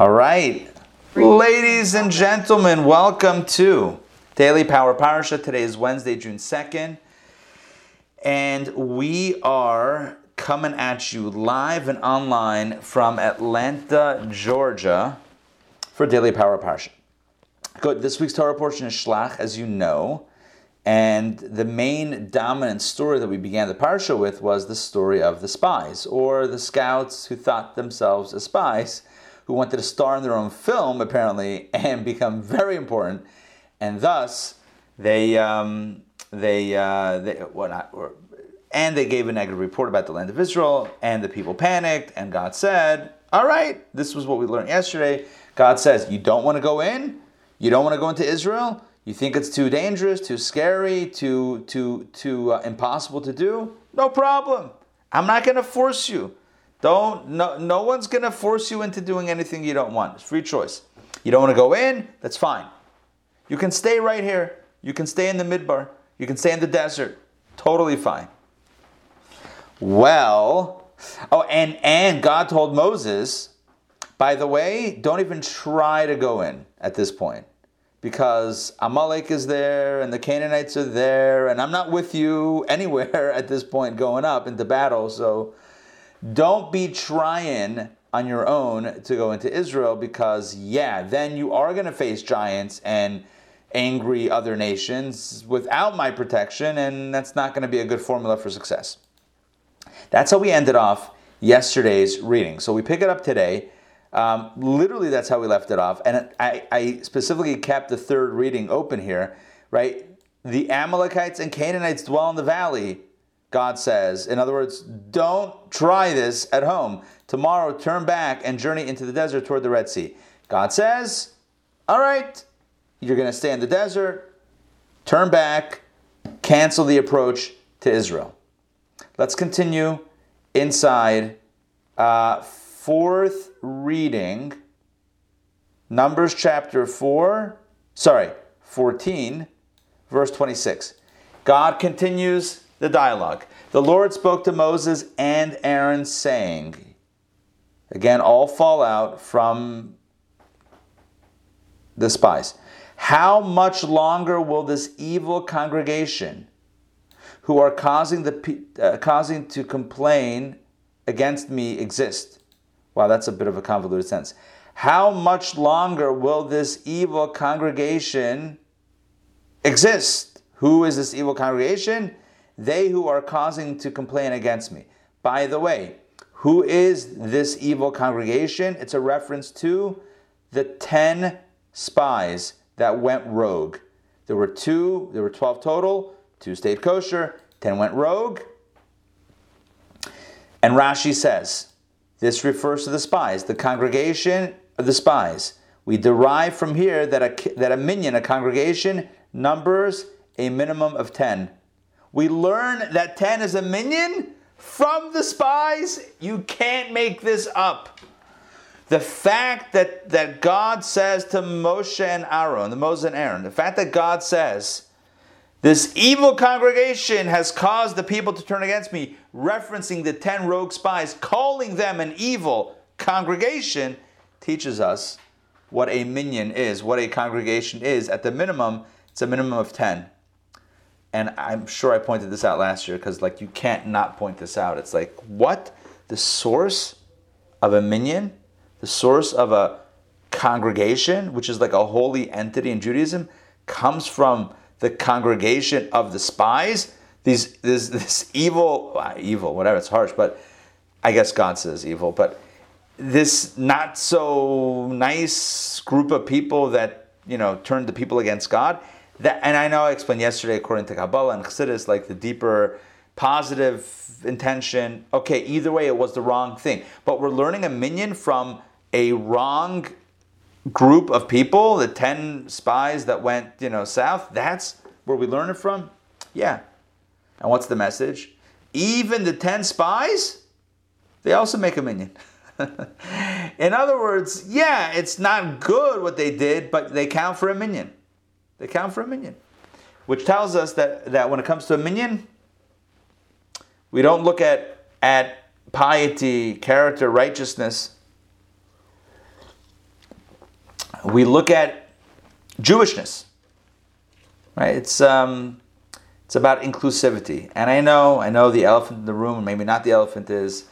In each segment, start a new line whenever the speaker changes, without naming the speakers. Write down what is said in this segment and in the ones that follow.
All right. Ladies and gentlemen, welcome to Daily Power Parsha. Today is Wednesday, June 2nd. And we are coming at you live and online from Atlanta, Georgia for Daily Power Parsha. Good. This week's Torah portion is Shlach, as you know. And the main dominant story that we began the Parsha with was the story of the spies, or the scouts who thought themselves as spies who wanted to star in their own film, apparently, and become very important, and thus they um, they uh, they what not, or, and they gave a negative report about the land of Israel, and the people panicked, and God said, "All right, this was what we learned yesterday." God says, "You don't want to go in, you don't want to go into Israel." You think it's too dangerous, too scary, too too too uh, impossible to do? No problem. I'm not going to force you. Don't no no one's gonna force you into doing anything you don't want. It's free choice. You don't want to go in, that's fine. You can stay right here. You can stay in the midbar. You can stay in the desert. Totally fine. Well, oh, and and God told Moses, by the way, don't even try to go in at this point. Because Amalek is there and the Canaanites are there, and I'm not with you anywhere at this point going up into battle, so don't be trying on your own to go into Israel because, yeah, then you are going to face giants and angry other nations without my protection, and that's not going to be a good formula for success. That's how we ended off yesterday's reading. So we pick it up today. Um, literally, that's how we left it off. And I, I specifically kept the third reading open here, right? The Amalekites and Canaanites dwell in the valley God says. In other words, don't try this at home. Tomorrow, turn back and journey into the desert toward the Red Sea. God says, All right, you're going to stay in the desert, turn back, cancel the approach to Israel. Let's continue inside uh, fourth reading, Numbers chapter 4, sorry, 14, verse 26. God continues the dialogue. The Lord spoke to Moses and Aaron, saying, Again, all fallout from the spies. How much longer will this evil congregation, who are causing the uh, causing to complain against me, exist? Wow, that's a bit of a convoluted sentence. How much longer will this evil congregation exist? Who is this evil congregation? They who are causing to complain against me. By the way, who is this evil congregation? It's a reference to the 10 spies that went rogue. There were two, there were 12 total, two stayed kosher, 10 went rogue. And Rashi says, this refers to the spies, the congregation of the spies. We derive from here that a, that a minyan, a congregation, numbers a minimum of 10 we learn that 10 is a minyan from the spies. You can't make this up. The fact that, that God says to Moshe and Aaron, the Moses and Aaron, the fact that God says, this evil congregation has caused the people to turn against me, referencing the 10 rogue spies, calling them an evil congregation, teaches us what a minyan is, what a congregation is. At the minimum, it's a minimum of 10 and I'm sure I pointed this out last year because like you can't not point this out. It's like what the source of a minyan, the source of a congregation, which is like a holy entity in Judaism, comes from the congregation of the spies. These this this evil, evil, whatever. It's harsh, but I guess God says evil, but this not so nice group of people that you know turned the people against God that, and I know I explained yesterday, according to Kabbalah and Chassidus, like the deeper positive intention. Okay, either way, it was the wrong thing. But we're learning a minyan from a wrong group of people, the 10 spies that went, you know, south. That's where we learn it from? Yeah. And what's the message? Even the 10 spies, they also make a minyan. In other words, yeah, it's not good what they did, but they count for a minyan. They count for a minyan. Which tells us that, that when it comes to a minyan, we don't look at, at piety, character, righteousness. we look at Jewishness, right? It's um, it's about inclusivity, and I know, I know the elephant in the room, or maybe not the elephant is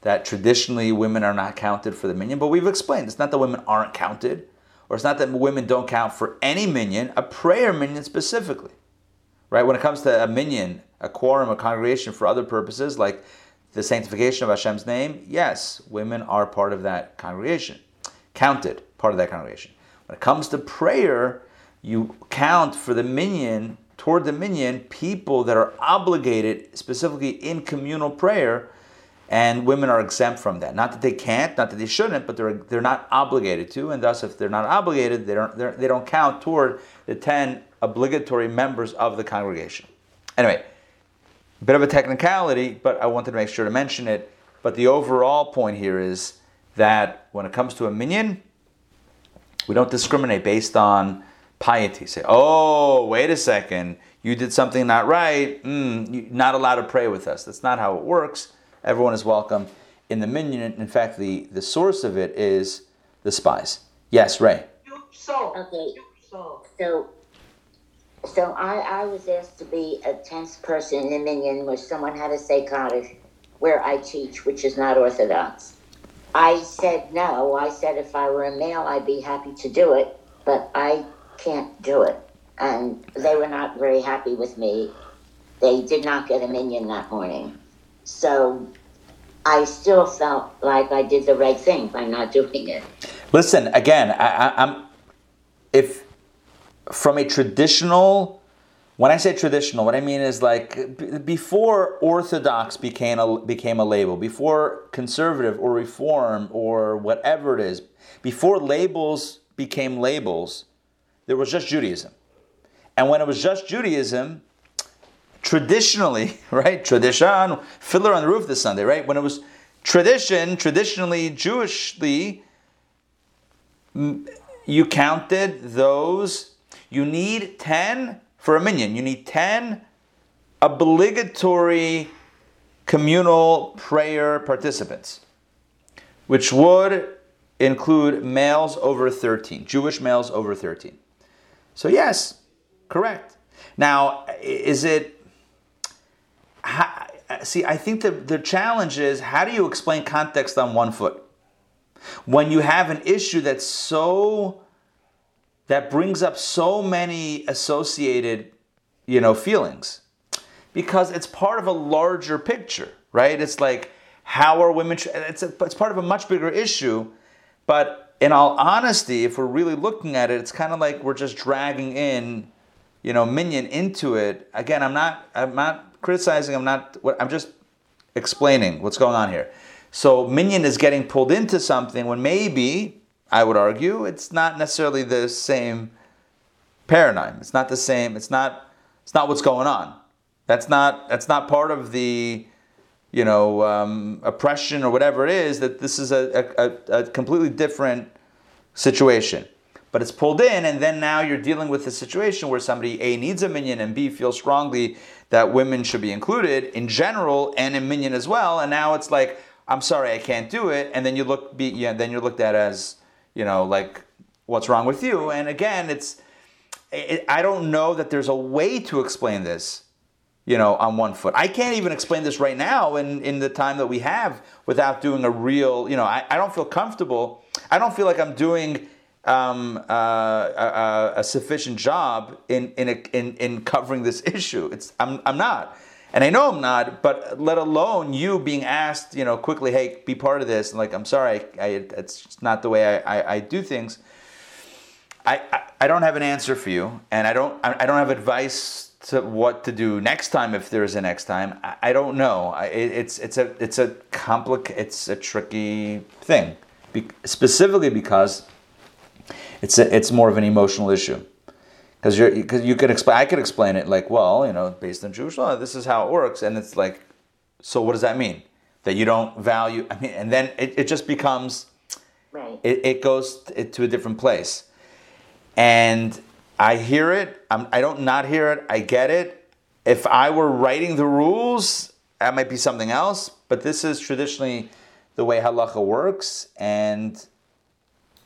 that traditionally women are not counted for the minyan, but we've explained it's not that women aren't counted, or it's not that women don't count for any minyan, a prayer minyan specifically, right? When it comes to a minyan, a quorum, a congregation for other purposes like the sanctification of Hashem's name, yes, women are part of that congregation, counted part of that congregation. When it comes to prayer, you count for the minyan, toward the minyan, people that are obligated specifically in communal prayer, and women are exempt from that. Not that they can't, not that they shouldn't, but they're they're not obligated to, and thus, if they're not obligated, they don't they don't count toward the ten obligatory members of the congregation. Anyway, a bit of a technicality, but I wanted to make sure to mention it. But the overall point here is that when it comes to a minyan, we don't discriminate based on piety. Say, oh, wait a second, you did something not right. Mm, not allowed to pray with us. That's not how it works. Everyone is welcome in the minyan. In fact, the, the source of it is the spies. Yes, Ray.
Okay. So, so I, I was asked to be a tenth person in the minyan where someone had say Kaddish, where I teach, which is not Orthodox. I said no. I said if I were a male, I'd be happy to do it, but I can't do it. And they were not very happy with me. They did not get a minyan that morning. So I still felt like I did the right thing by not doing it.
Listen, again, I, I, I'm if from a traditional when I say traditional, what I mean is like b- before Orthodox became a, became a label, before conservative or reform or whatever it is, before labels became labels, there was just Judaism. And when it was just Judaism, traditionally, right? Tradition, fiddler on the roof this Sunday, right? When it was tradition, traditionally, Jewishly, you counted those. You need 10 for a minyan. You need 10 obligatory communal prayer participants, which would include males over 13, Jewish males over 13. So, yes, correct. Now, is it. See, I think the, the challenge is how do you explain context on one foot? When you have an issue that's so that brings up so many associated, you know, feelings because it's part of a larger picture, right? It's like how are women? It's a, it's part of a much bigger issue, but in all honesty, if we're really looking at it, it's kind of like we're just dragging in, you know, Minyan into it. Again, I'm not I'm not criticizing. I'm not. What I'm just explaining what's going on here. So minyan is getting pulled into something when maybe I would argue it's not necessarily the same paradigm. It's not the same. It's not. It's not what's going on. That's not. That's not part of the, you know, um, oppression or whatever it is. That this is a, a, a completely different situation. But it's pulled in, and then now you're dealing with a situation where somebody A needs a minyan and B feels strongly that women should be included in general and in minyan as well. And now it's like, I'm sorry, I can't do it. And then you look, be, yeah, then you're looked at as you know, like what's wrong with you? And again, it's it, I don't know that there's a way to explain this, you know, on one foot. I can't even explain this right now in, in the time that we have without doing a real, you know, I, I don't feel comfortable. I don't feel like I'm doing um, uh, a, a, sufficient job in, in, a, in, in covering this issue. It's, I'm, I'm not. And I know I'm not, but let alone you being asked, you know, quickly, hey, be part of this. And like, I'm sorry, I, I, it's not the way I, I, I do things. I, I, I, don't have an answer for you, and I don't I, don't have advice to what to do next time if there is a next time. I, I don't know. I, it's it's a it's a complic it's a tricky thing, Be, specifically because it's a, it's more of an emotional issue because you're because you could explain. I could explain it like, well, you know, based on Jewish law, this is how it works, and it's like, so what does that mean? That you don't value? I mean, and then it, it just becomes,
right.
it, it goes to a different place, and I hear it. I'm, I don't not hear it. I get it. If I were writing the rules, that might be something else. But this is traditionally the way halacha works, and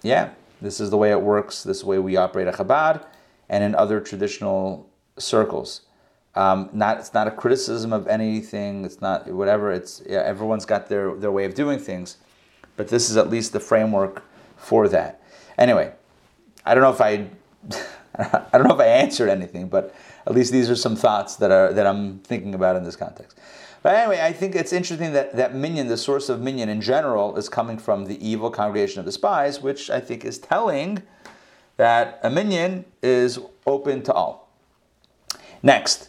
yeah, This is the way it works. This is the way we operate at Chabad and in other traditional circles. Um, not it's not a criticism of anything. It's not whatever. It's yeah, everyone's got their their way of doing things, but this is at least the framework for that. Anyway, I don't know if I I don't know if I answered anything, but at least these are some thoughts that are that I'm thinking about in this context. But anyway, I think it's interesting that that minyan, the source of minyan in general, is coming from the evil congregation of the spies, which I think is telling that a minyan is open to all. Next,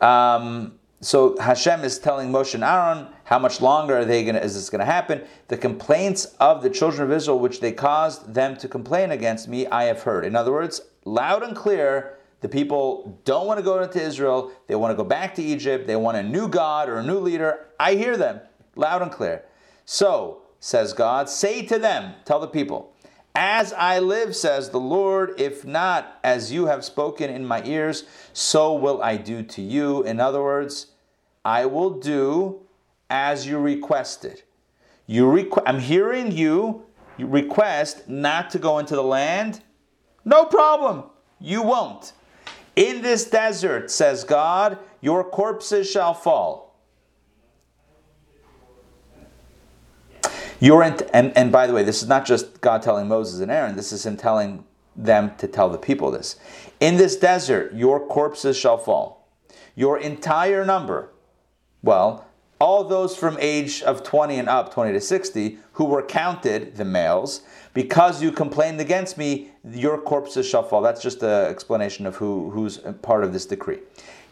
um, so Hashem is telling Moshe and Aaron how much longer are they going is this going to happen? The complaints of the children of Israel, which they caused them to complain against me, I have heard. In other words, loud and clear, the people don't want to go into Israel. They want to go back to Egypt. They want a new God or a new leader. I hear them loud and clear. So, says God, say to them, tell the people, as I live, says the Lord, if not as you have spoken in my ears, so will I do to you. In other words, I will do as you requested. You requ- I'm hearing you, you request not to go into the land. No problem. You won't. In this desert, says God, your corpses shall fall. Your int- and, and by the way, this is not just God telling Moses and Aaron, this is Him telling them to tell the people this. In this desert, your corpses shall fall. Your entire number, well, all those from age of 20 and up, 20 to 60, who were counted, the males, because you complained against me, your corpses shall fall. That's just an explanation of who, who's part of this decree.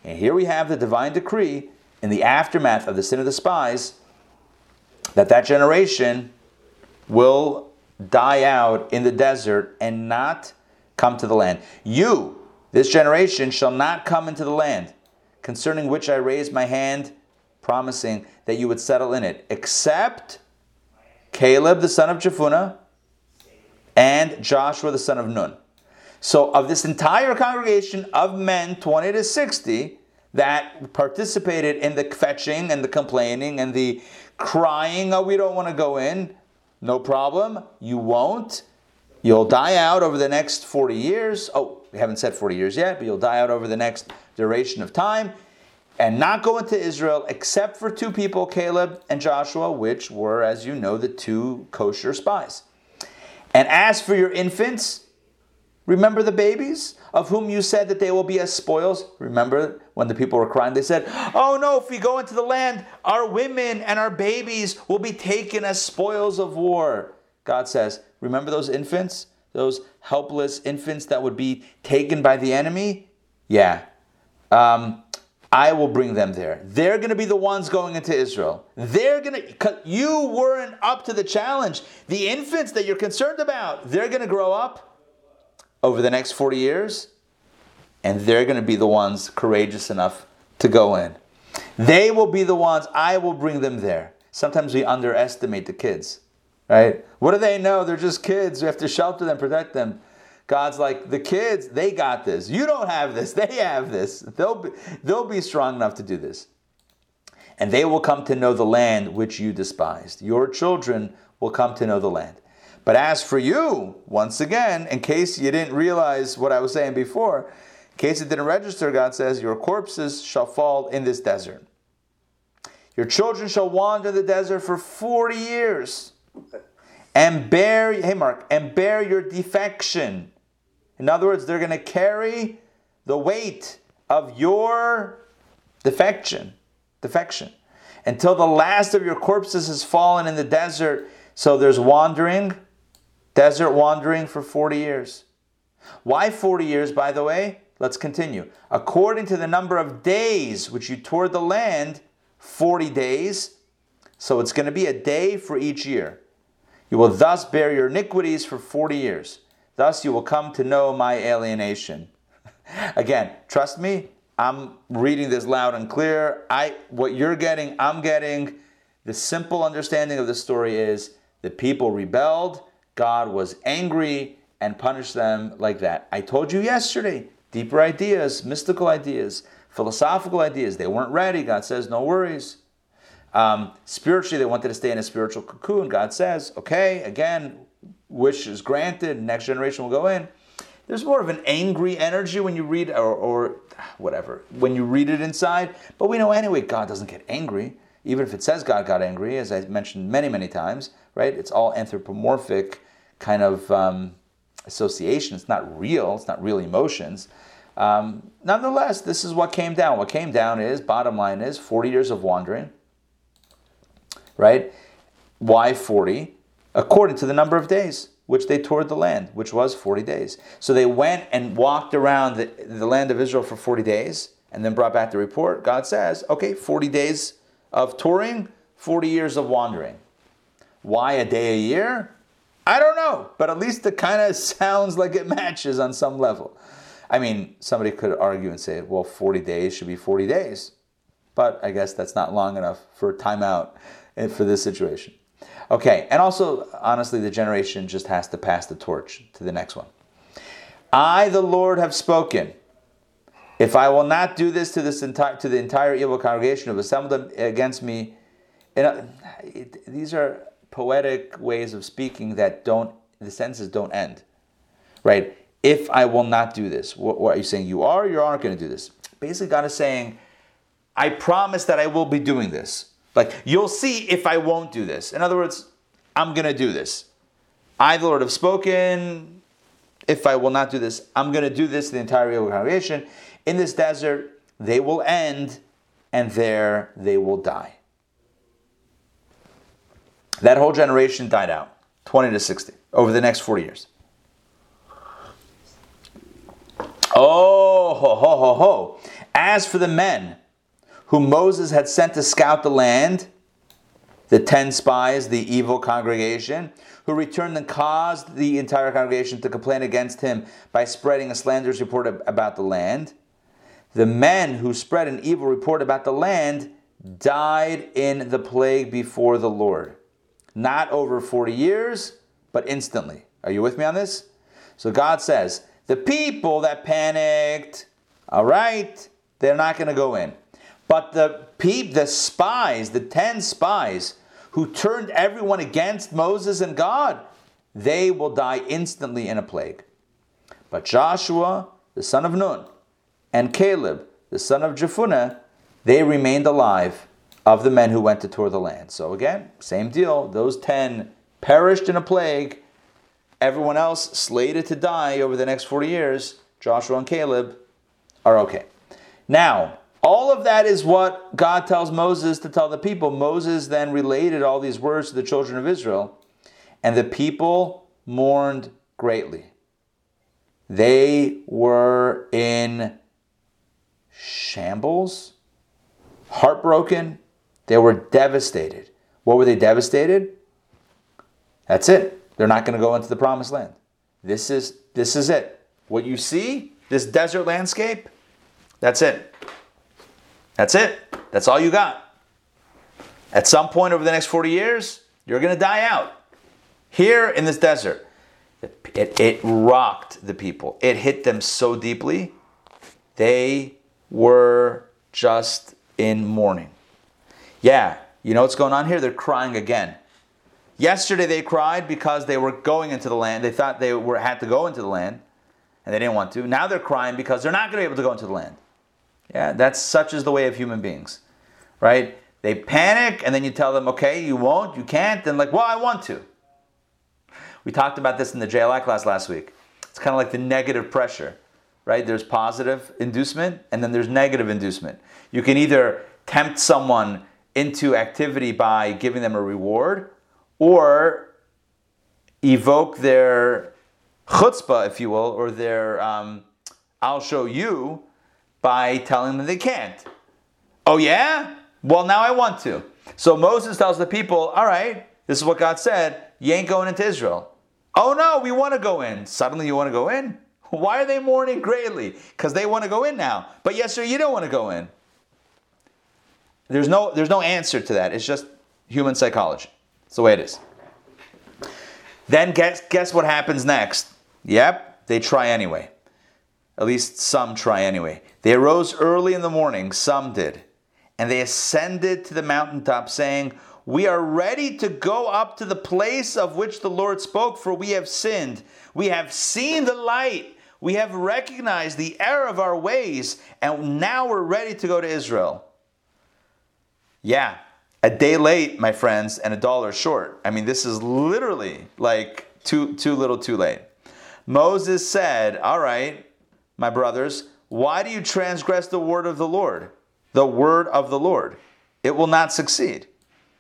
And here we have the divine decree in the aftermath of the sin of the spies that that generation will die out in the desert and not come to the land. You, this generation, shall not come into the land, concerning which I raised my hand, promising that you would settle in it, except Caleb the son of Jephunneh and Joshua the son of Nun. So, of this entire congregation of men, 20 to 60, that participated in the fetching and the complaining and the crying, oh, we don't want to go in. No problem. You won't. You'll die out over the next 40 years. Oh, we haven't said 40 years yet, but you'll die out over the next duration of time and not go into Israel except for two people, Caleb and Joshua, which were, as you know, the two kosher spies. And as for your infants, Remember the babies of whom you said that they will be as spoils? Remember when the people were crying? They said, Oh no, if we go into the land, our women and our babies will be taken as spoils of war. God says, Remember those infants? Those helpless infants that would be taken by the enemy? Yeah. Um, I will bring them there. They're going to be the ones going into Israel. They're going to, you weren't up to the challenge. The infants that you're concerned about, they're going to grow up over the next 40 years, and they're going to be the ones courageous enough to go in. They will be the ones, I will bring them there. Sometimes we underestimate the kids, right? What do they know? They're just kids. We have to shelter them, protect them. God's like, the kids, they got this. You don't have this. They have this. They'll be, they'll be strong enough to do this. And they will come to know the land which you despised. Your children will come to know the land. But as for you, once again, in case you didn't realize what I was saying before, in case it didn't register, God says, Your corpses shall fall in this desert. Your children shall wander the desert for 40 years and bear, hey Mark, and bear your defection. In other words, they're going to carry the weight of your defection, defection, until the last of your corpses has fallen in the desert. So there's wandering, Desert wandering for 40 years. Why 40 years, by the way? Let's continue. According to the number of days which you toured the land, 40 days. So it's going to be a day for each year. You will thus bear your iniquities for 40 years. Thus you will come to know my alienation. Again, trust me, I'm reading this loud and clear. I what you're getting, I'm getting. The simple understanding of the story is the people rebelled, God was angry and punished them like that. I told you yesterday, deeper ideas, mystical ideas, philosophical ideas, they weren't ready. God says, no worries. Um, spiritually, they wanted to stay in a spiritual cocoon. God says, okay, again, wish is granted, next generation will go in. There's more of an angry energy when you read, or, or whatever, when you read it inside. But we know anyway, God doesn't get angry. Even if it says God got angry, as I mentioned many, many times, right? It's all anthropomorphic kind of um, association. It's not real. It's not real emotions. Um, nonetheless, this is what came down. What came down is, bottom line is, 40 years of wandering, right? Why 40? According to the number of days which they toured the land, which was 40 days. So they went and walked around the, the land of Israel for 40 days and then brought back the report. God says, okay, 40 days of touring, 40 years of wandering. Why a day a year? I don't know, but at least it kind of sounds like it matches on some level. I mean, somebody could argue and say, well, 40 days should be 40 days. But I guess that's not long enough for a timeout eh, for this situation. Okay, and also, honestly, the generation just has to pass the torch to the next one. I, the Lord, have spoken. If I will not do this to this entire to the entire evil congregation who assembled against me, and uh, it, these are poetic ways of speaking that don't the sentences don't end, right? If I will not do this, what, what are you saying? You are, you aren't going to do this. Basically, God is saying, I promise that I will be doing this. Like, you'll see if I won't do this. In other words, I'm going to do this. I, the Lord, have spoken. If I will not do this, I'm going to do this the entire Israel congregation. In this desert, they will end, and there they will die. That whole generation died out, 20 to 60, over the next 40 years. Oh, ho, ho, ho, ho. As for the men, whom Moses had sent to scout the land, the ten spies, the evil congregation, who returned and caused the entire congregation to complain against him by spreading a slanderous report about the land. The men who spread an evil report about the land died in the plague before the Lord. Not over 40 years, but instantly. Are you with me on this? So God says, the people that panicked, all right, they're not going to go in. But the peep, the spies, the ten spies who turned everyone against Moses and God, they will die instantly in a plague. But Joshua, the son of Nun, and Caleb, the son of Jephunneh, they remained alive of the men who went to tour the land. So again, same deal. Those ten perished in a plague. Everyone else slated to die over the next 40 years, Joshua and Caleb, are okay. Now, all of that is what God tells Moses to tell the people. Moses then related all these words to the children of Israel, and the people mourned greatly. They were in shambles, heartbroken. They were devastated. What were they devastated? That's it. They're not going to go into the promised land. This is this is it. What you see, this desert landscape, that's it. That's it. That's all you got. At some point over the next 40 years, you're going to die out. Here in this desert, it, it, rocked the people. It hit them so deeply, they were just in mourning. Yeah, you know what's going on here? They're crying again. Yesterday they cried because they were going into the land. They thought they were, had to go into the land, and they didn't want to. Now they're crying because they're not going to be able to go into the land. Yeah, that's such is the way of human beings, right? They panic, and then you tell them, okay, you won't, you can't, then like, well, I want to. We talked about this in the JLI class last week. It's kind of like the negative pressure, right? There's positive inducement, and then there's negative inducement. You can either tempt someone into activity by giving them a reward, or evoke their chutzpah, if you will, or their um, I'll show you by telling them they can't. Oh, yeah? Well, now I want to. So Moses tells the people, all right, this is what God said, you ain't going into Israel. Oh, no, we want to go in. Suddenly you want to go in? Why are they mourning greatly? Because they want to go in now. But yes, sir, you don't want to go in. There's no, there's no answer to that. It's just human psychology. It's the way it is. Then guess, guess what happens next? Yep, they try anyway. At least some try anyway. They arose early in the morning, some did, and they ascended to the mountaintop, saying, We are ready to go up to the place of which the Lord spoke, for we have sinned. We have seen the light. We have recognized the error of our ways, and now we're ready to go to Israel. Yeah, a day late, my friends, and a dollar short. I mean, this is literally like too, too little, too late. Moses said, All right, my brothers, why do you transgress the word of the Lord? The word of the Lord. It will not succeed.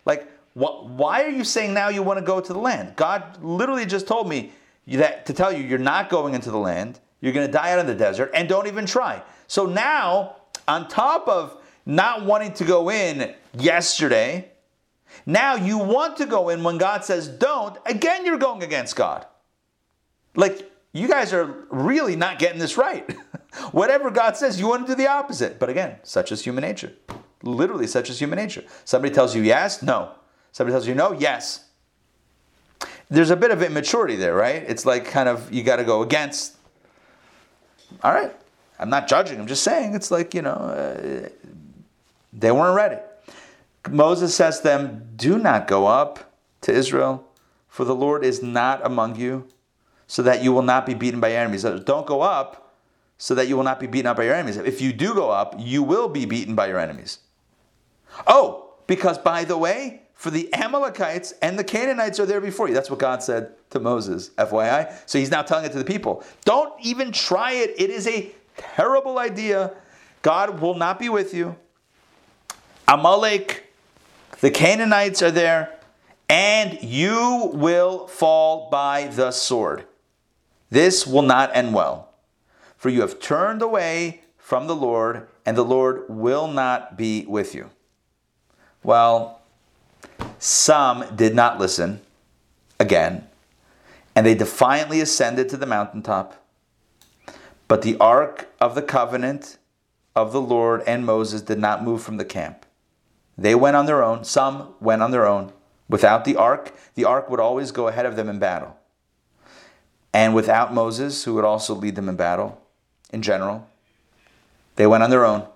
Like, wh- why are you saying now you want to go to the land? God literally just told me that to tell you you're not going into the land. You're going to die out in the desert, and don't even try. So now, on top of not wanting to go in yesterday, now you want to go in when God says don't, again, you're going against God. Like, you guys are really not getting this right. Whatever God says, you want to do the opposite. But again, such is human nature. Literally, such is human nature. Somebody tells you yes, no. Somebody tells you no, yes. There's a bit of immaturity there, right? It's like kind of you got to go against. All right, I'm not judging. I'm just saying it's like you know uh, they weren't ready. Moses says to them, "Do not go up to Israel, for the Lord is not among you, so that you will not be beaten by your enemies. Don't go up, so that you will not be beaten up by your enemies. If you do go up, you will be beaten by your enemies." Oh, because by the way, for the Amalekites and the Canaanites are there before you. That's what God said to Moses, FYI. So he's now telling it to the people. Don't even try it. It is a terrible idea. God will not be with you. Amalek, the Canaanites are there, and you will fall by the sword. This will not end well, for you have turned away from the Lord, and the Lord will not be with you. Well, some did not listen again, and they defiantly ascended to the mountaintop. But the ark of the covenant of the Lord and Moses did not move from the camp. They went on their own. Some went on their own. Without the ark, the ark would always go ahead of them in battle. And without Moses, who would also lead them in battle in general, they went on their own.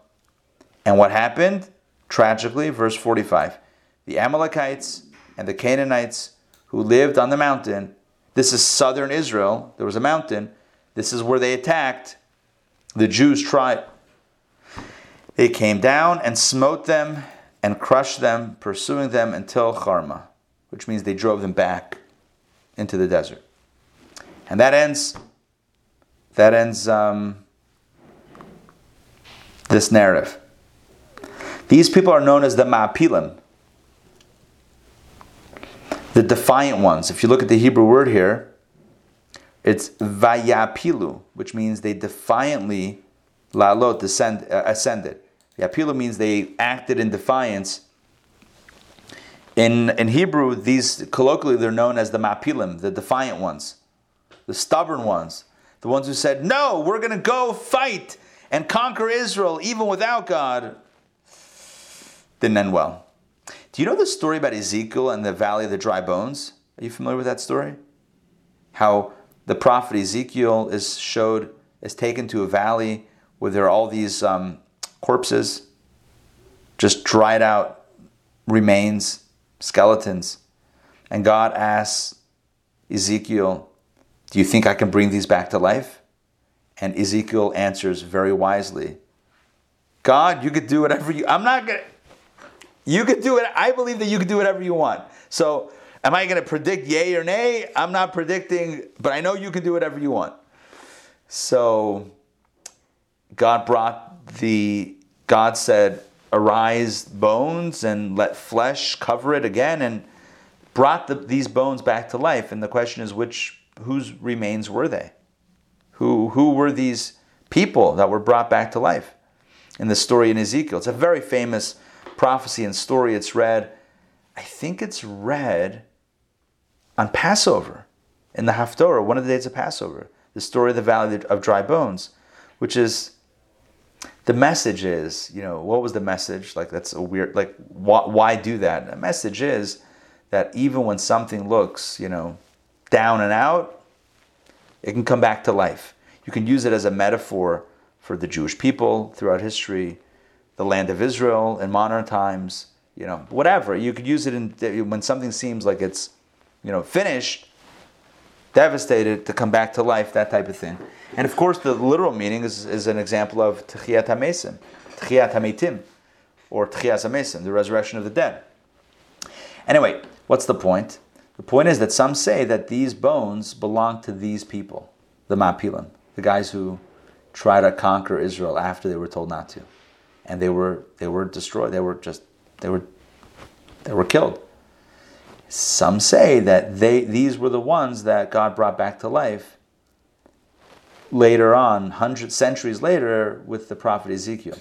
And what happened? Tragically, verse 45 the Amalekites and the Canaanites who lived on the mountain. This is southern Israel. There was a mountain. This is where they attacked. The Jews tribe. They came down and smote them and crushed them, pursuing them until Charma, which means they drove them back into the desert. And that ends. That ends um, this narrative. These people are known as the Ma'apilim, the defiant ones. If you look at the Hebrew word here, it's vayapilu, which means they defiantly lalot descend, uh, ascended. Yapilu means they acted in defiance. In, in Hebrew, these colloquially they're known as the mapilim, the defiant ones, the stubborn ones, the ones who said, "No, we're going to go fight and conquer Israel even without God." Didn't end well. Do you know the story about Ezekiel and the valley of the dry bones? Are you familiar with that story? How the prophet Ezekiel is showed is taken to a valley where there are all these um, corpses, just dried out remains, skeletons, and God asks Ezekiel, "Do you think I can bring these back to life?" And Ezekiel answers very wisely, "God, you could do whatever you. I'm not gonna." You could do it. I believe that you could do whatever you want. So, am I going to predict yay or nay? I'm not predicting, but I know you can do whatever you want. So, God brought the, God said, arise bones and let flesh cover it again and brought the, these bones back to life. And the question is, which, whose remains were they? Who, who were these people that were brought back to life? In the story in Ezekiel, it's a very famous prophecy and story. It's read, I think it's read on Passover in the Haftorah, one of the days of Passover, the story of the Valley of Dry Bones, which is the message is, you know, what was the message? Like, that's a weird, like, why, why do that? The message is that even when something looks, you know, down and out, it can come back to life. You can use it as a metaphor for the Jewish people throughout history, the land of Israel in modern times. you know, whatever. You could use it in when something seems like it's, you know, finished, devastated to come back to life, that type of thing. And of course, the literal meaning is, is an example of Tchiyat HaMesim, Tchiyat HaMetim, or Tchiyat HaMesim, the resurrection of the dead. Anyway, what's the point? The point is that some say that these bones belong to these people, the Mapilim, the guys who try to conquer Israel after they were told not to. And they were they were destroyed. They were just they were they were killed. Some say that they these were the ones that God brought back to life later on, hundred centuries later, with the prophet Ezekiel.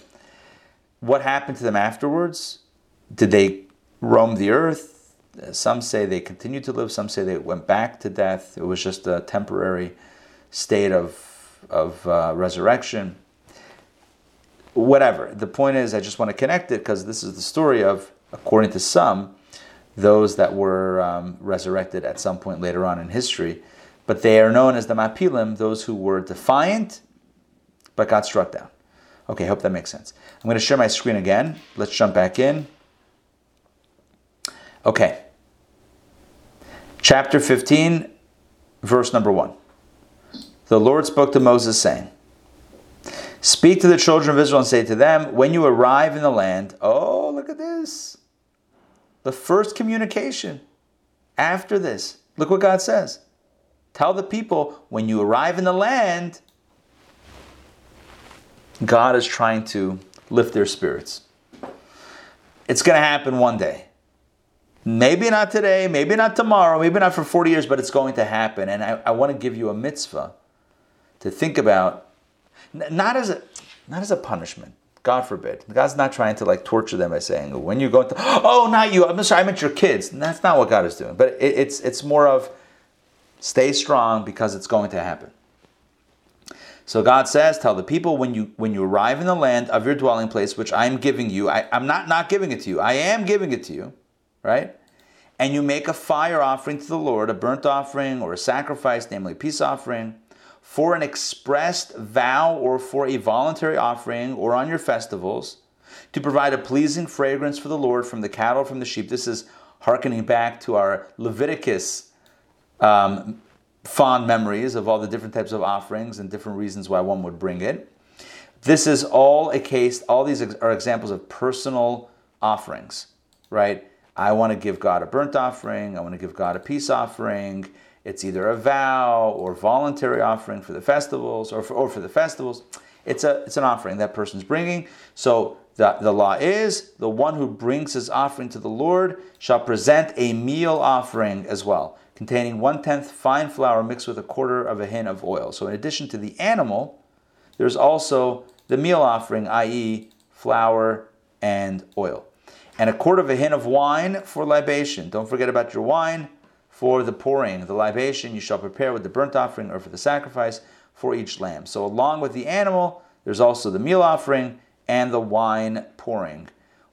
What happened to them afterwards? Did they roam the earth? Some say they continued to live, some say they went back to death. It was just a temporary state of, of uh, resurrection. Whatever. The point is, I just want to connect it because this is the story of, according to some, those that were um, resurrected at some point later on in history. But they are known as the Mapilim, those who were defiant but got struck down. Okay, hope that makes sense. I'm going to share my screen again. Let's jump back in. Okay. Chapter 15, verse number 1. The Lord spoke to Moses, saying, Speak to the children of Israel and say to them, When you arrive in the land, oh, look at this. The first communication after this. Look what God says. Tell the people, when you arrive in the land, God is trying to lift their spirits. It's going to happen one day. Maybe not today, maybe not tomorrow, maybe not for 40 years, but it's going to happen. And I, I want to give you a mitzvah to think about, not as a, not as a punishment. God forbid. God's not trying to like torture them by saying, when you go to, oh, not you. I'm sorry, I meant your kids. And that's not what God is doing. But it, it's, it's more of stay strong because it's going to happen. So God says, tell the people when you when you arrive in the land of your dwelling place, which I am giving you, I, I'm not not giving it to you. I am giving it to you right? And you make a fire offering to the Lord, a burnt offering or a sacrifice, namely peace offering, for an expressed vow or for a voluntary offering or on your festivals, to provide a pleasing fragrance for the Lord from the cattle, from the sheep. This is hearkening back to our Leviticus um, fond memories of all the different types of offerings and different reasons why one would bring it. This is all a case, all these are examples of personal offerings, right? I want to give God a burnt offering, I want to give God a peace offering. It's either a vow or voluntary offering for the festivals or for, or for the festivals. It's, a, it's an offering that person's bringing. So the, the law is the one who brings his offering to the Lord shall present a meal offering as well, containing one tenth fine flour mixed with a quarter of a hin of oil. So, in addition to the animal, there's also the meal offering, i.e., flour and oil and a quart of a hin of wine for libation. Don't forget about your wine for the pouring. The libation you shall prepare with the burnt offering or for the sacrifice for each lamb. So, along with the animal, there's also the meal offering and the wine pouring.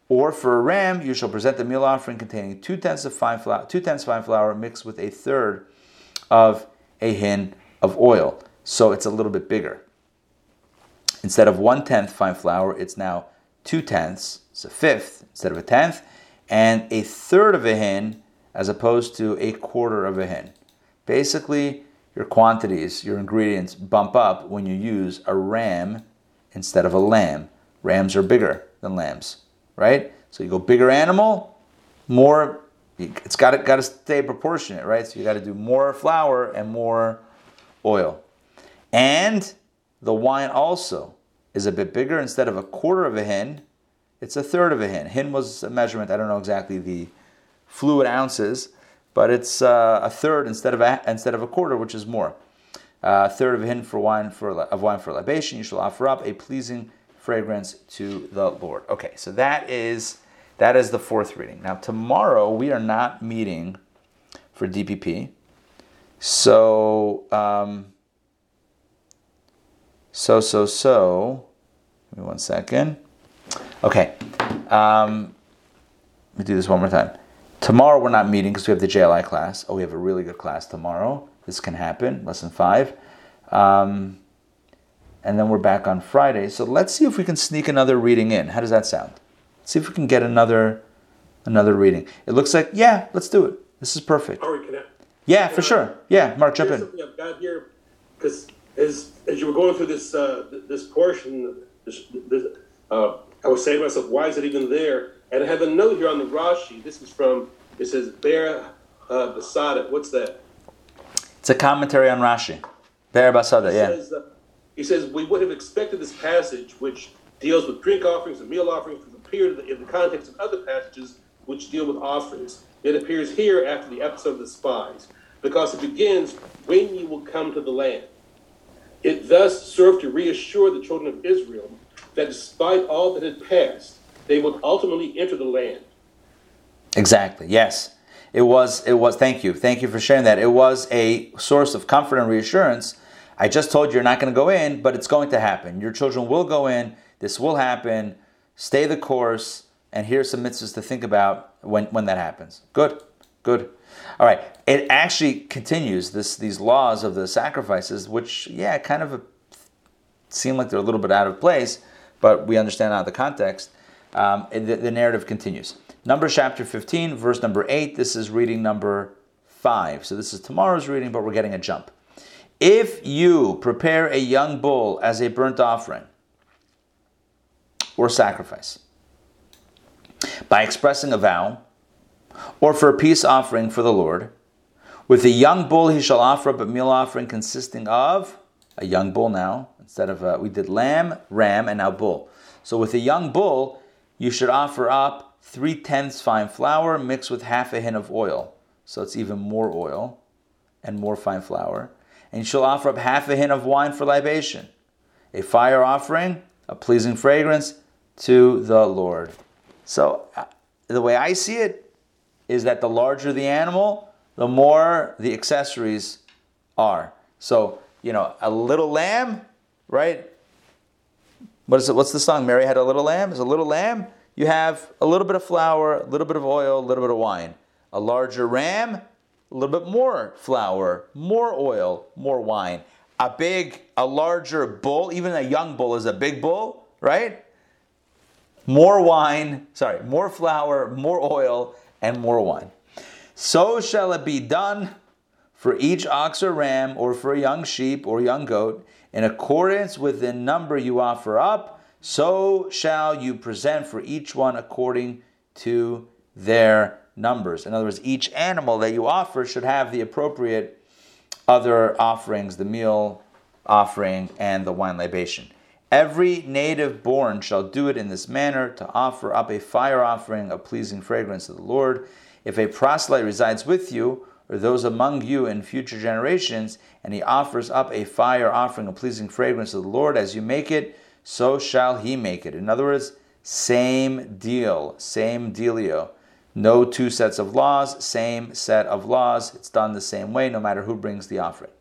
Or for a ram, you shall present the meal offering containing two tenths of fine flour, two tenths fine flour mixed with a third of a hin of oil. So it's a little bit bigger. Instead of one tenth fine flour, it's now two tenths, it's a fifth instead of a tenth, and a third of a hin as opposed to a quarter of a hin. Basically, your quantities, your ingredients bump up when you use a ram instead of a lamb. Rams are bigger than lambs, right? So you go bigger animal, more. It's got to got to stay proportionate, right? So you got to do more flour and more oil, and the wine also is a bit bigger. Instead of a quarter of a hin, it's a third of a hin. Hin was a measurement, I don't know exactly the fluid ounces, but it's uh, a third instead of a, instead of a quarter, which is more. Uh, a third of a hin for wine for of wine for libation. You shall offer up a pleasing fragrance to the Lord. Okay, so that is that is the fourth reading. Now tomorrow we are not meeting for DPP, so um, so so so. Give me one second. Okay. Um, let me do this one more time. Tomorrow we're not meeting because we have the JLI class. Oh, we have a really good class tomorrow. This can happen, lesson five. Um, and then we're back on Friday. So let's see if we can sneak another reading in. How does that sound? Let's see if we can get another another reading. It looks like, yeah, let's do it. This is perfect.
Are we connect?
Yeah, for sure. Yeah, Mark, jump in.
something I've got here because as as you were going through this uh, this portion, this, this, uh, I was saying to myself, why is it even there? And I have a note here on the Rashi. This is from it says Be'er uh, Basada. What's that?
It's a commentary on Rashi. Be'er Basada,
He
yeah.
says, uh, he says we would have expected this passage, which deals with drink offerings and meal offerings, to appear in the context of other passages which deal with offerings. It appears here after the episode of the spies, because it begins when you will come to the land. It thus served to reassure the children of Israel that despite all that had passed, they would ultimately enter the land.
Exactly. Yes. It was it was thank you. Thank you for sharing that. It was a source of comfort and reassurance. I just told you you're not going to go in, but it's going to happen. Your children will go in. This will happen. Stay the course and here's some mitzvahs to think about when when that happens. Good. Good. All right. It actually continues this these laws of the sacrifices which yeah, kind of seem like they're a little bit out of place, but we understand out of the context. Um, the, the narrative continues. Numbers chapter 15, verse number 8. This is reading number 5. So this is tomorrow's reading, but we're getting a jump. If you prepare a young bull as a burnt offering or sacrifice by expressing a vow, or for a peace offering for the Lord, with a young bull he shall offer up a meal offering consisting of a young bull now, instead of, uh, we did lamb, ram, and now bull. So with a young bull, you should offer up three tenths fine flour mixed with half a hin of oil. So it's even more oil and more fine flour. And you shall offer up half a hin of wine for libation, a fire offering, a pleasing fragrance to the Lord. So uh, the way I see it is that the larger the animal, the more the accessories are. So, you know, a little lamb, right? What is it? What's the song? Mary had a little lamb. Is a little lamb? You have a little bit of flour, a little bit of oil, a little bit of wine. A larger ram, a little bit more flour, more oil, more wine. A big, a larger bull, even a young bull is a big bull, right? More wine, sorry, more flour, more oil, and more wine. So shall it be done for each ox or ram, or for a young sheep or young goat, in accordance with the number you offer up, so shall you present for each one according to their numbers. In other words, each animal that you offer should have the appropriate other offerings, the meal offering and the wine libation. Every native born shall do it in this manner to offer up a fire offering of pleasing fragrance to the Lord. If a proselyte resides with you, or those among you in future generations, and he offers up a fire offering a pleasing fragrance to the Lord as you make it, so shall he make it. In other words, same deal, same dealio. No two sets of laws, same set of laws. It's done the same way, no matter who brings the offering.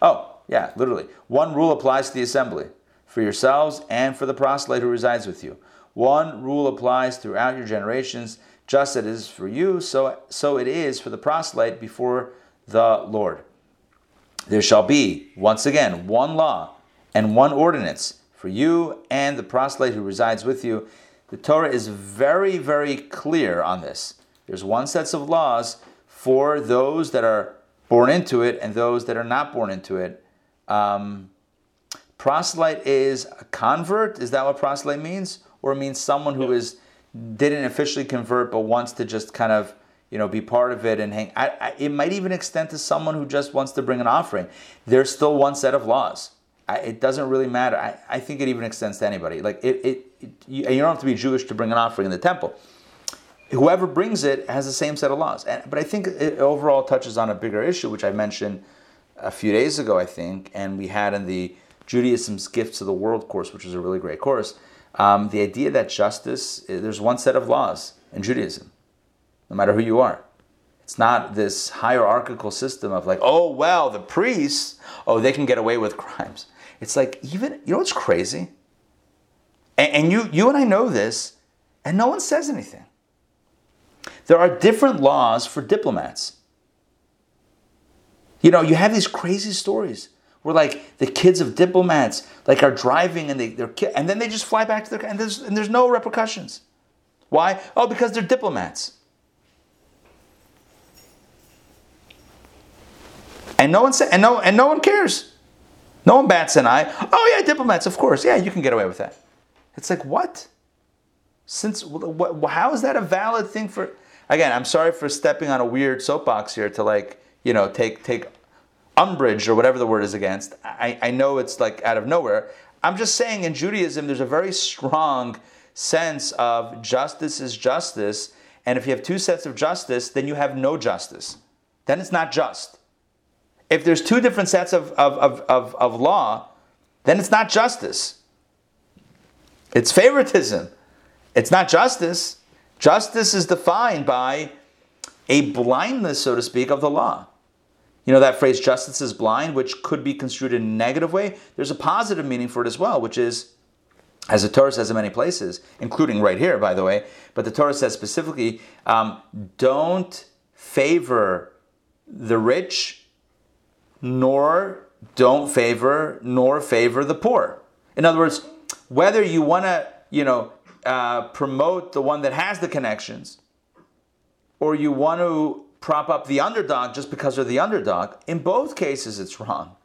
Oh, yeah, literally. One rule applies to the assembly for yourselves and for the proselyte who resides with you. One rule applies throughout your generations, just as it is for you, so, so it is for the proselyte before the Lord. There shall be, once again, one law and one ordinance for you and the proselyte who resides with you. The Torah is very, very clear on this. There's one set of laws for those that are born into it and those that are not born into it. Um, proselyte is a convert. Is that what proselyte means? Or it means someone who is didn't officially convert but wants to just kind of you know be part of it and hang. I, I, it might even extend to someone who just wants to bring an offering. There's still one set of laws. I, it doesn't really matter. I, I think it even extends to anybody. Like it, it, it you, and you don't have to be Jewish to bring an offering in the temple. Whoever brings it has the same set of laws. And, but I think it overall touches on a bigger issue, which I mentioned a few days ago, I think, and we had in the Judaism's Gifts of the World course, which is a really great course. Um, the idea that justice, there's one set of laws in Judaism, no matter who you are. It's not this hierarchical system of like, oh, well, the priests, oh, they can get away with crimes. It's like, even, you know what's crazy? And, and you, you and I know this, and no one says anything. There are different laws for diplomats. You know, you have these crazy stories where like the kids of diplomats like are driving and they they're ki- and then they just fly back to their and there's and there's no repercussions. Why? Oh, because they're diplomats. And no one sa- and no and no one cares. No one bats an eye. Oh yeah, diplomats, of course. Yeah, you can get away with that. It's like what? Since how is that a valid thing for? Again, I'm sorry for stepping on a weird soapbox here to like you know take take umbrage or whatever the word is against. I, I know it's like out of nowhere. I'm just saying in Judaism, there's a very strong sense of justice is justice. And if you have two sets of justice, then you have no justice. Then it's not just. If there's two different sets of, of, of, of, of law, then it's not justice. It's favoritism. It's not justice. Justice is defined by a blindness, so to speak, of the law. You know that phrase, justice is blind, which could be construed in a negative way. There's a positive meaning for it as well, which is, as the Torah says in many places, including right here, by the way, but the Torah says specifically, um, don't favor the rich, nor don't favor, nor favor the poor. In other words, whether you want to, you know, uh, promote the one that has the connections, or you want to prop up the underdog just because they're the underdog, in both cases it's wrong.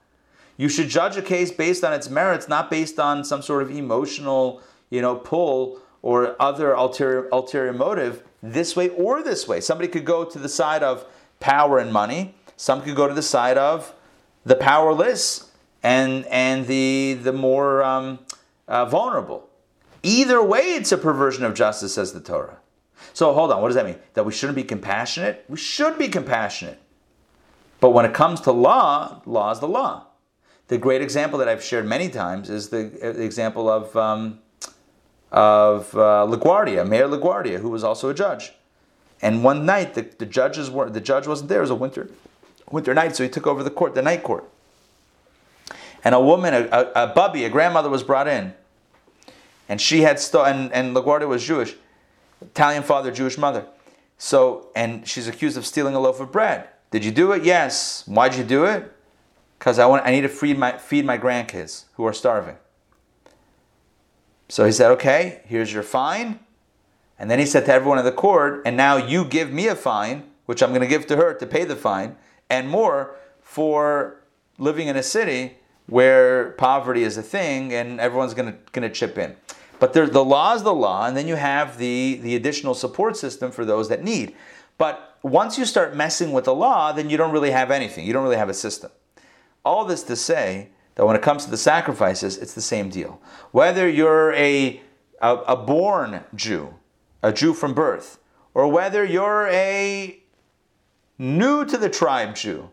You should judge a case based on its merits, not based on some sort of emotional, you know, pull or other ulterior, ulterior motive this way or this way. Somebody could go to the side of power and money. Some could go to the side of the powerless and and the the more um, uh, vulnerable. Either way, it's a perversion of justice, says the Torah. So hold on, what does that mean? That we shouldn't be compassionate? We should be compassionate. But when it comes to law, law is the law. The great example that I've shared many times is the, the example of, um, of uh, LaGuardia, Mayor LaGuardia, who was also a judge. And one night, the, the, judges were, the judge wasn't there. It was a winter, winter night, so he took over the court, the night court. And a woman, a, a, a bubby, a grandmother was brought in. And she had, sto- and, and LaGuardia was Jewish. Italian father, Jewish mother. So, and she's accused of stealing a loaf of bread. Did you do it? Yes. Why'd you do it? Because I want, I need to feed my, feed my grandkids who are starving. So he said, okay, here's your fine. And then he said to everyone in the court, and now you give me a fine, which I'm going to give to her to pay the fine, and more for living in a city where poverty is a thing and everyone's going to, going to chip in. But there, the law is the law, and then you have the, the additional support system for those that need. But once you start messing with the law, then you don't really have anything. You don't really have a system. All this to say that when it comes to the sacrifices, it's the same deal. Whether you're a, a, a born Jew, a Jew from birth, or whether you're a new to the tribe Jew,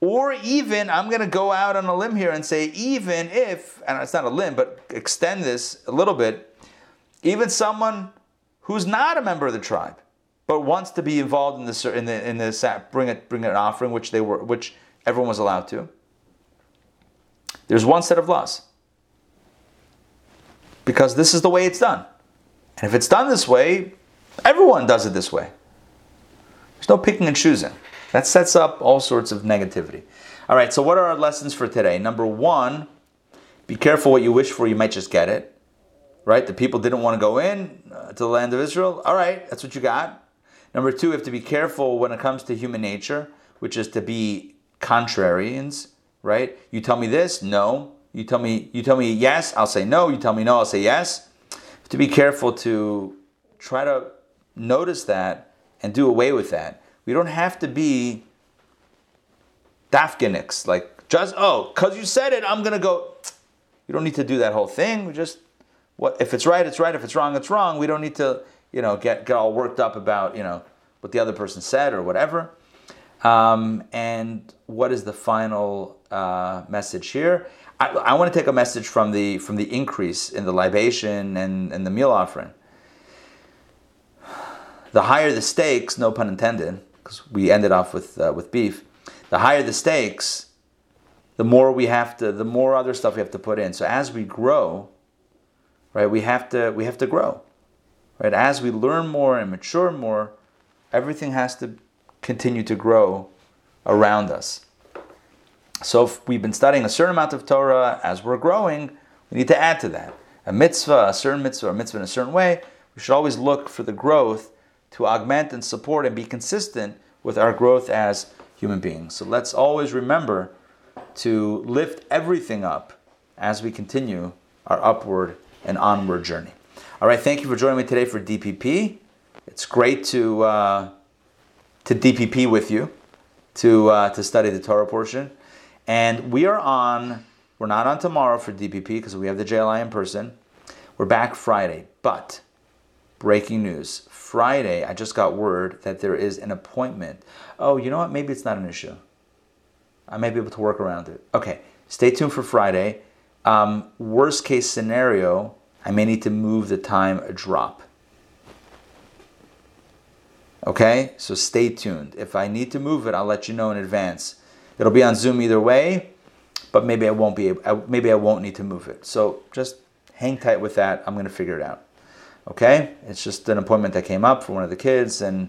or even, I'm going to go out on a limb here and say, even if, and it's not a limb, but extend this a little bit, even someone who's not a member of the tribe, but wants to be involved in the in the in the bring it bring an offering, which they were, which everyone was allowed to. There's one set of laws because this is the way it's done, and if it's done this way, everyone does it this way. There's no picking and choosing. That sets up all sorts of negativity. All right, so what are our lessons for today? Number one, be careful what you wish for, you might just get it. Right? The people didn't want to go in uh, to the land of Israel. All right, that's what you got. Number two, you have to be careful when it comes to human nature, which is to be contrarians, right? You tell me this, no. You tell me you tell me yes, I'll say no. You tell me no, I'll say yes. to be careful to try to notice that and do away with that. We don't have to be davkaniks, like just oh, cause you said it, I'm gonna go. You don't need to do that whole thing. We just what if it's right, it's right. If it's wrong, it's wrong. We don't need to you know get get all worked up about you know what the other person said or whatever. Um, and what is the final uh, message here? I, I want to take a message from the from the increase in the libation and, and the meal offering. The higher the stakes, no pun intended, because we ended off with uh, with beef. The higher the stakes, the more we have to, the more other stuff we have to put in. So as we grow, right, we have to we have to grow, right. As we learn more and mature more, everything has to continue to grow around us. So if we've been studying a certain amount of Torah, as we're growing, we need to add to that. A mitzvah, a certain mitzvah, a mitzvah in a certain way, we should always look for the growth to augment and support and be consistent with our growth as human beings. So let's always remember to lift everything up as we continue our upward and onward journey. All right, thank you for joining me today for DPP. It's great to uh, to DPP with you to uh, to study the Torah portion, and we are on. We're not on tomorrow for DPP because we have the JLI in person. We're back Friday, but breaking news: Friday, I just got word that there is an appointment. Oh, you know what? Maybe it's not an issue. I may be able to work around it. Okay, stay tuned for Friday. Um, worst case scenario, I may need to move the time a drop. Okay, so stay tuned. If I need to move it, I'll let you know in advance. It'll be on Zoom either way, but maybe I won't be. Able, maybe I won't need to move it. So just hang tight with that. I'm going to figure it out. Okay, it's just an appointment that came up for one of the kids, and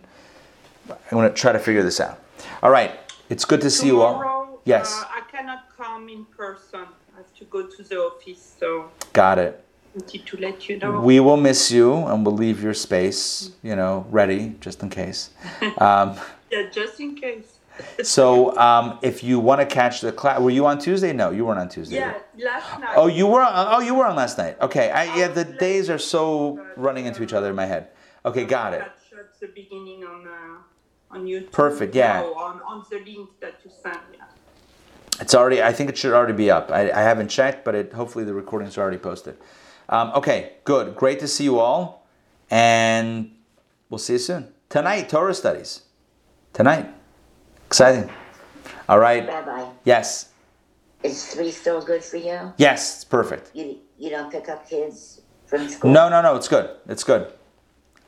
I'm going to try to figure this out. All right, it's good to see you all. Yes,
Uh, I cannot come in person. I have to go to the office, so
got it.
to let you know.
We will miss you, and we'll leave your space, you know, ready just in case. Um,
yeah, just in case.
So, um, if you want to catch the class, were you on Tuesday? No, you weren't on Tuesday.
Yeah, last night.
Oh, you were. On, oh, you were on last night. Okay. I, yeah, the days are so running into each other in my head. Okay, got it.
The beginning on uh, on YouTube.
Perfect, yeah.
No, on, on the link that you sent. Yeah.
It's already. I think it should already be up. I, I haven't checked, but it hopefully the recordings are already posted. Um, okay, good. Great to see you all, and we'll see you soon tonight. Torah studies tonight. Exciting. All right.
Rabbi,
Yes.
is three still good for you?
Yes. It's perfect.
You you don't pick up kids from school?
No, no, no. It's good. It's good.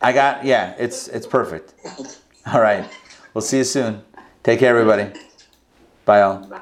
I got. Yeah. It's it's perfect. All right. We'll see you soon. Take care, everybody. Bye, all.
Bye.